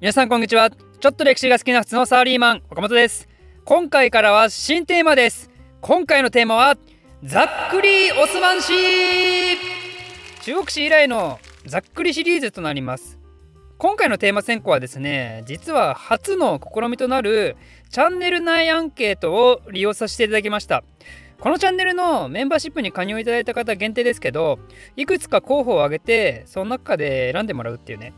皆さんこんにちは。ちょっと歴史が好きな普通のサラリーマン岡本です。今回からは新テーマです。今回のテーマはざっくりオスマン史。中国史以来のざっくりシリーズとなります。今回のテーマ選考はですね実は初の試みとなるチャンネル内アンケートを利用させていただきました。このチャンネルのメンバーシップに加入いただいた方限定ですけどいくつか候補を挙げてその中で選んでもらうっていうね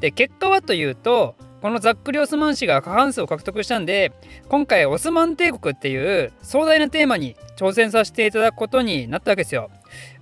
で結果はというとこのざっくりオスマン氏が過半数を獲得したんで今回オスマン帝国っていう壮大なテーマに挑戦させていただくことになったわけですよ。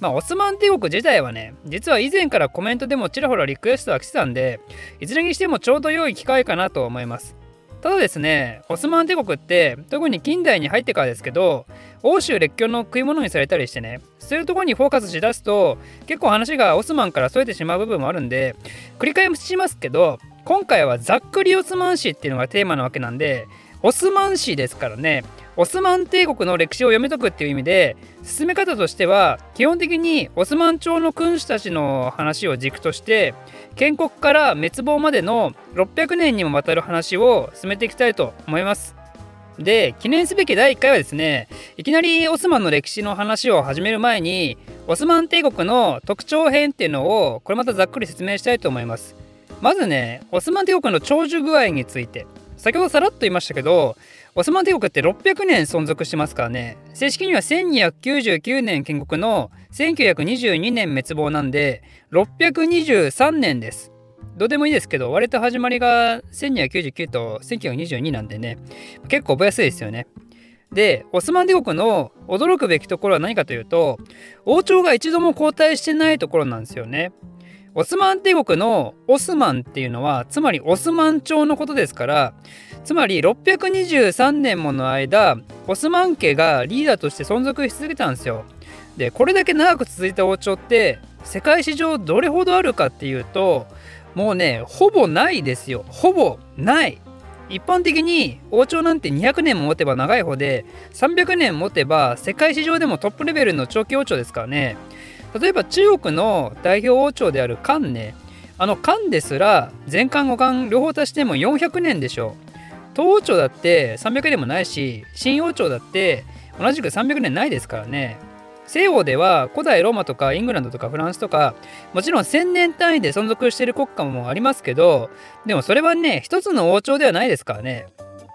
まあオスマン帝国自体はね実は以前からコメントでもちらほらリクエストは来てたんでいずれにしてもちょうど良い機会かなと思います。ただですねオスマン帝国って特に近代に入ってからですけど欧州列強の食い物にされたりしてねそういうところにフォーカスしだすと結構話がオスマンから添えてしまう部分もあるんで繰り返しますけど今回はざっくりオスマン史っていうのがテーマなわけなんでオスマン史ですからねオスマン帝国の歴史を読み解くっていう意味で進め方としては基本的にオスマン朝の君主たちの話を軸として建国から滅亡までの600年にもわたる話を進めていきたいと思います。で記念すべき第1回はですねいきなりオスマンの歴史の話を始める前にオスマン帝国の特徴編っていうのをこれまたざっくり説明したいと思います。まずねオスマン帝国の長寿具合について。先ほどさらっと言いましたけどオスマン帝国って600年存続してますからね。正式には1299年建国の1922年滅亡なんで623年です。どうでもいいですけど割と始まりが1299と1922なんでね。結構覚えやすいですよね。でオスマン帝国の驚くべきところは何かというと王朝が一度も交代してないところなんですよね。オスマン帝国のオスマンっていうのはつまりオスマン朝のことですからつまり623年もの間オスマン家がリーダーとして存続し続けたんですよ。でこれだけ長く続いた王朝って世界史上どれほどあるかっていうともうねほぼないですよ。ほぼない。一般的に王朝なんて200年も持てば長い方で300年持てば世界史上でもトップレベルの長期王朝ですからね。例えば中国の代表王朝である漢ねあの漢ですら前漢後漢両方足しても400年でしょ東王朝だって300年もないし新王朝だって同じく300年ないですからね。西欧では古代ローマとかイングランドとかフランスとかもちろん1000年単位で存続している国家もありますけどでもそれはね一つの王朝ではないですからね。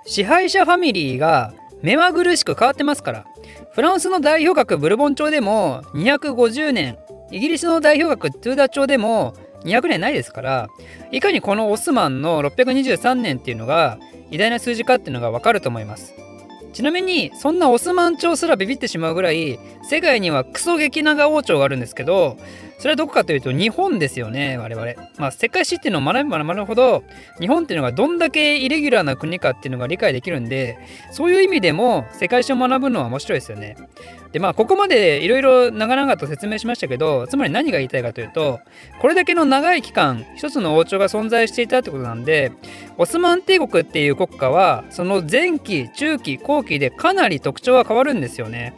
支配者ファミリーが目まぐるしく変わってますから。フランスの代表格ブルボン朝でも250年イギリスの代表格トゥーダ朝でも200年ないですからいかにこのオスマンの623年っていうのが偉大な数字かっていうのがわかると思います。ちなみにそんなオスマン朝すらビビってしまうぐらい世界にはクソ激長王朝があるんですけどそれはどこかというと日本ですよね我々まあ世界史っていうのを学べば学ぶほど日本っていうのがどんだけイレギュラーな国かっていうのが理解できるんでそういう意味でも世界史を学ぶのは面白いですよねでまあここまでいろいろ長々と説明しましたけどつまり何が言いたいかというとこれだけの長い期間一つの王朝が存在していたってことなんでオスマン帝国っていう国家はその前期中期後期でかなり特徴が変わるんですよね。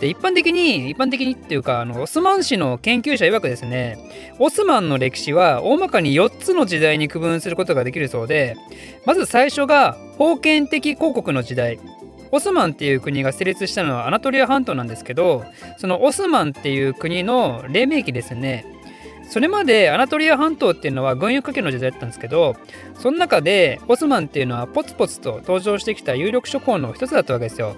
で一般的に一般的にっていうかあのオスマン史の研究者曰くですねオスマンの歴史は大まかに4つの時代に区分することができるそうでまず最初が封建的公国の時代。オスマンっていう国が成立したのはアナトリア半島なんですけどそのオスマンっていう国の黎明期ですね。それまでアナトリア半島っていうのは軍輸家系の時代だったんですけどその中でオスマンっていうのはポツポツと登場してきた有力諸侯の一つだったわけですよ。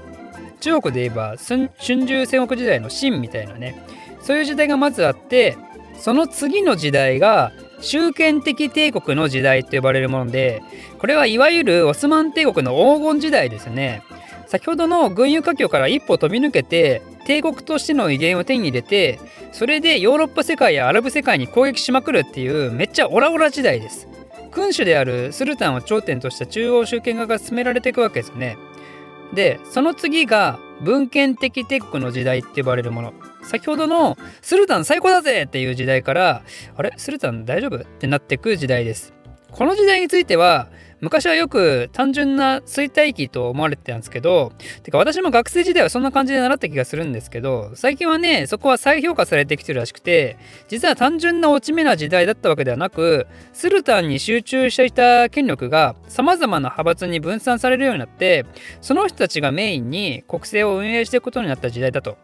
中国で言えば春秋戦国時代の秦みたいなね。そういう時代がまずあってその次の時代が集権的帝国の時代と呼ばれるものでこれはいわゆるオスマン帝国の黄金時代ですね。先ほどの軍輸華僑から一歩飛び抜けて帝国としての威厳を手に入れてそれでヨーロッパ世界やアラブ世界に攻撃しまくるっていうめっちゃオラオラ時代です。君主であるスルタンを頂点とした中央集権化が進められていくわけですね。でその次が文献的テックの時代って呼ばれるもの。先ほどのスルタン最高だぜっていう時代からあれ？スルタン大丈夫？ってなってく時代です。この時代については昔はよく単純な衰退期と思われてたんですけど、てか私も学生時代はそんな感じで習った気がするんですけど、最近はね、そこは再評価されてきてるらしくて、実は単純な落ち目な時代だったわけではなく、スルタンに集中していた権力が様々な派閥に分散されるようになって、その人たちがメインに国政を運営していくことになった時代だと。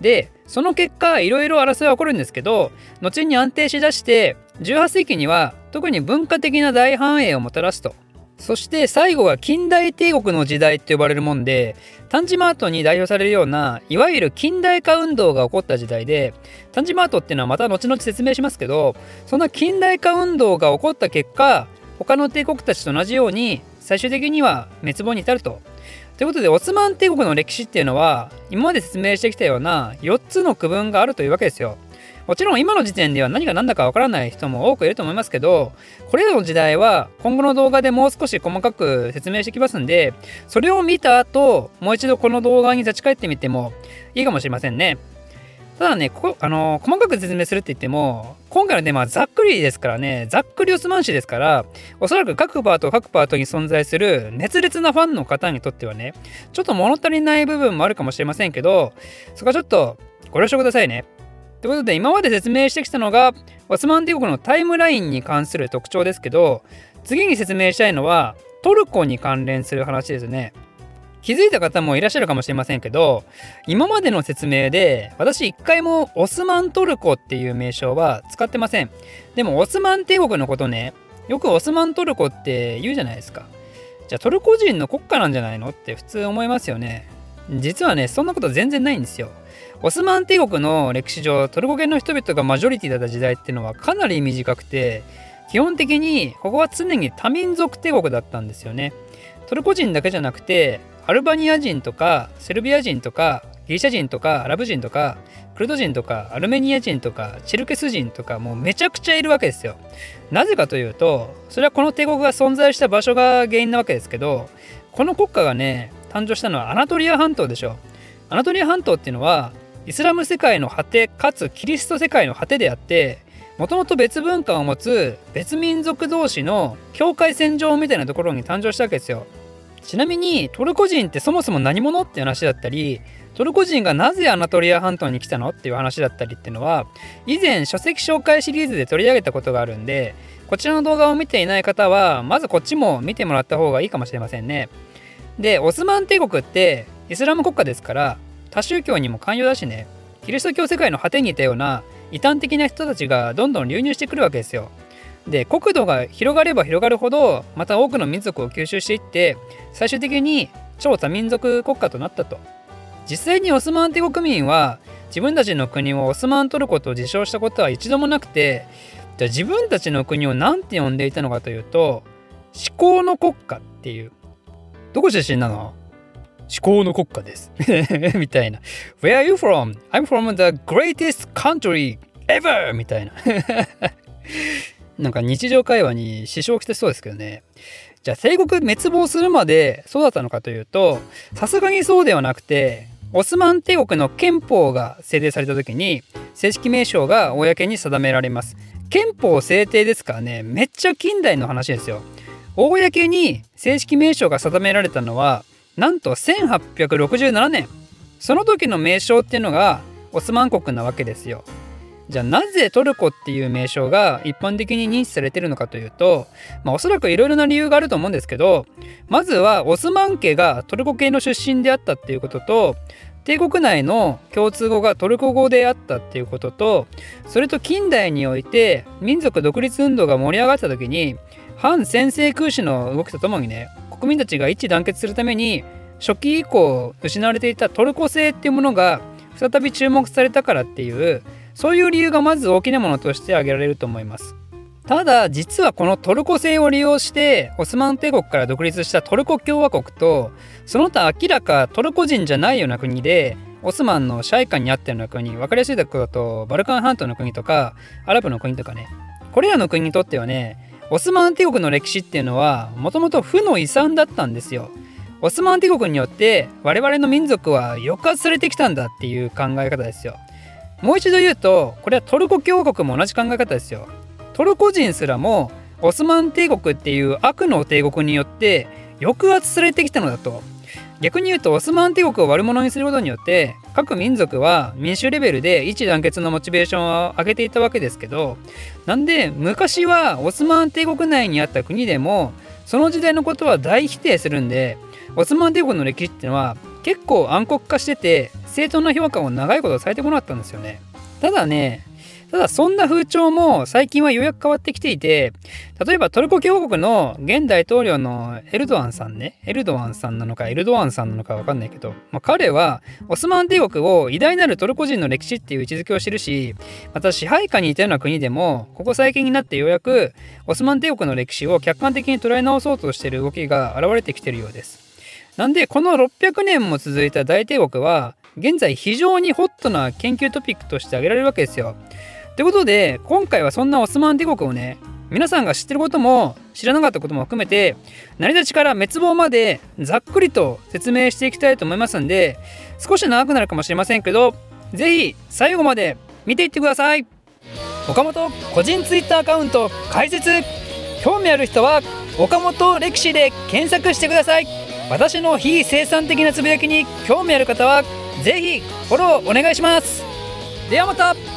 で、その結果、いろいろ争いは起こるんですけど、後に安定しだして、18世紀には特に文化的な大繁栄をもたらすと。そして最後は近代帝国の時代って呼ばれるもんで、タンジマートに代表されるような、いわゆる近代化運動が起こった時代で、タンジマートっていうのはまた後々説明しますけど、そんな近代化運動が起こった結果、他の帝国たちと同じように、最終的には滅亡に至ると。ということで、オスマン帝国の歴史っていうのは、今まで説明してきたような4つの区分があるというわけですよ。もちろん今の時点では何が何だかわからない人も多くいると思いますけど、これらの時代は今後の動画でもう少し細かく説明してきますんで、それを見た後、もう一度この動画に立ち返ってみてもいいかもしれませんね。ただね、ここ、あの細かく説明するって言っても、今回のテーマはざっくりですからね、ざっくりオスマン史ですから、おそらく各パート各パートに存在する熱烈なファンの方にとってはね、ちょっと物足りない部分もあるかもしれませんけど、そこはちょっとご了承くださいね。ということで今まで説明してきたのがオスマン帝国のタイムラインに関する特徴ですけど次に説明したいのはトルコに関連する話ですね。気づいた方もいらっしゃるかもしれませんけど今までの説明で私一回もオスマントルコっていう名称は使ってません。でもオスマン帝国のことねよくオスマントルコって言うじゃないですか。じゃあトルコ人の国家なんじゃないの？って普通思いますよね。実はねそんなこと全然ないんですよ。オスマン帝国の歴史上トルコ系の人々がマジョリティだった時代っていうのはかなり短くて基本的にここは常に多民族帝国だったんですよね。トルコ人だけじゃなくてアルバニア人とかセルビア人とかギリシャ人とかアラブ人とかクルド人とかアルメニア人とかチェルケス人とかもうめちゃくちゃいるわけですよ。なぜかというとそれはこの帝国が存在した場所が原因なわけですけどこの国家がね誕生したのはアナトリア半島でしょ。アナトリア半島っていうのはイスラム世界の果てかつキリスト世界の果てであってもともと別文化を持つ別民族同士の境界線上みたいなところに誕生したわけですよ。ちなみにトルコ人ってそもそも何者って話だったりトルコ人がなぜアナトリア半島に来たの？っていう話だったりっていうのは以前書籍紹介シリーズで取り上げたことがあるんでこちらの動画を見ていない方はまずこっちも見てもらった方がいいかもしれませんね。でオスマン帝国ってイスラム国家ですから多宗教にも寛容だしねキリスト教世界の果てにいたような異端的な人たちがどんどん流入してくるわけですよ。で国土が広がれば広がるほどまた多くの民族を吸収していって最終的に超多民族国家となったと。実際にオスマン帝国民は自分たちの国をオスマントルコと自称したことは一度もなくてじゃあ自分たちの国を何て呼んでいたのかというと思考の国家っていうどこ出身なの？思考の国家です みたいな。Where are you from? I'm from the greatest country ever! みたいな なんか日常会話に支障をきてそうですけどね。じゃあ帝国滅亡するまでそうだったのかというと、さすがにそうではなくて、オスマン帝国の憲法が制定された時に正式名称が公に定められます。憲法制定ですからね、めっちゃ近代の話ですよ。公に正式名称が定められたのはなんと1867年その時の名称っていうのがオスマン国なわけですよ。じゃあなぜトルコっていう名称が一般的に認知されてるのかというと、まあ、おそらくいろいろな理由があると思うんですけどまずはオスマン家がトルコ系の出身であったっていうことと帝国内の共通語がトルコ語であったっていうこととそれと近代において民族独立運動が盛り上がった時に反先制空襲の動きとともにね国民たちが一致団結するために初期以降失われていたトルコ製っていうものが再び注目されたからっていうそういう理由がまず大きなものとして挙げられると思います。ただ実はこのトルコ製を利用してオスマン帝国から独立したトルコ共和国とその他明らかトルコ人じゃないような国でオスマンの支配下にあったような国分かりやすいところだとバルカン半島の国とかアラブの国とかねこれらの国にとってはねオスマン帝国の歴史っていうのはもともと負の遺産だったんですよ。オスマン帝国によって我々の民族は抑圧されてきたんだっていう考え方ですよ。もう一度言うとこれはトルコ共和国も同じ考え方ですよ。トルコ人すらもオスマン帝国っていう悪の帝国によって抑圧されてきたのだと逆に言うとオスマン帝国を悪者にすることによって各民族は民主レベルで一致団結のモチベーションを上げていたわけですけどなんで昔はオスマン帝国内にあった国でもその時代のことは大否定するんでオスマン帝国の歴史っていうのは結構暗黒化してて正当な評価を長いことされてこなかったんですよね。ただねただそんな風潮も最近はようやく変わってきていて例えばトルコ共和国の現大統領のエルドアンさんねエルドアンさんなのかエルドアンさんなのかわかんないけど、まあ、彼はオスマン帝国を偉大なるトルコ人の歴史っていう位置づけを知るしまた支配下にいたような国でもここ最近になってようやくオスマン帝国の歴史を客観的に捉え直そうとしている動きが現れてきているようです。なんでこの600年も続いた大帝国は現在非常にホットな研究トピックとして挙げられるわけですよ。ということで今回はそんなオスマン帝国をね皆さんが知ってることも知らなかったことも含めて成り立ちから滅亡までざっくりと説明していきたいと思いますんで少し長くなるかもしれませんけど是非最後まで見ていってください。岡本個人 Twitter アカウント開設。興味ある人は岡本歴史で検索してください。私の非生産的なつぶやきに興味ある方は是非フォローお願いします。ではまた。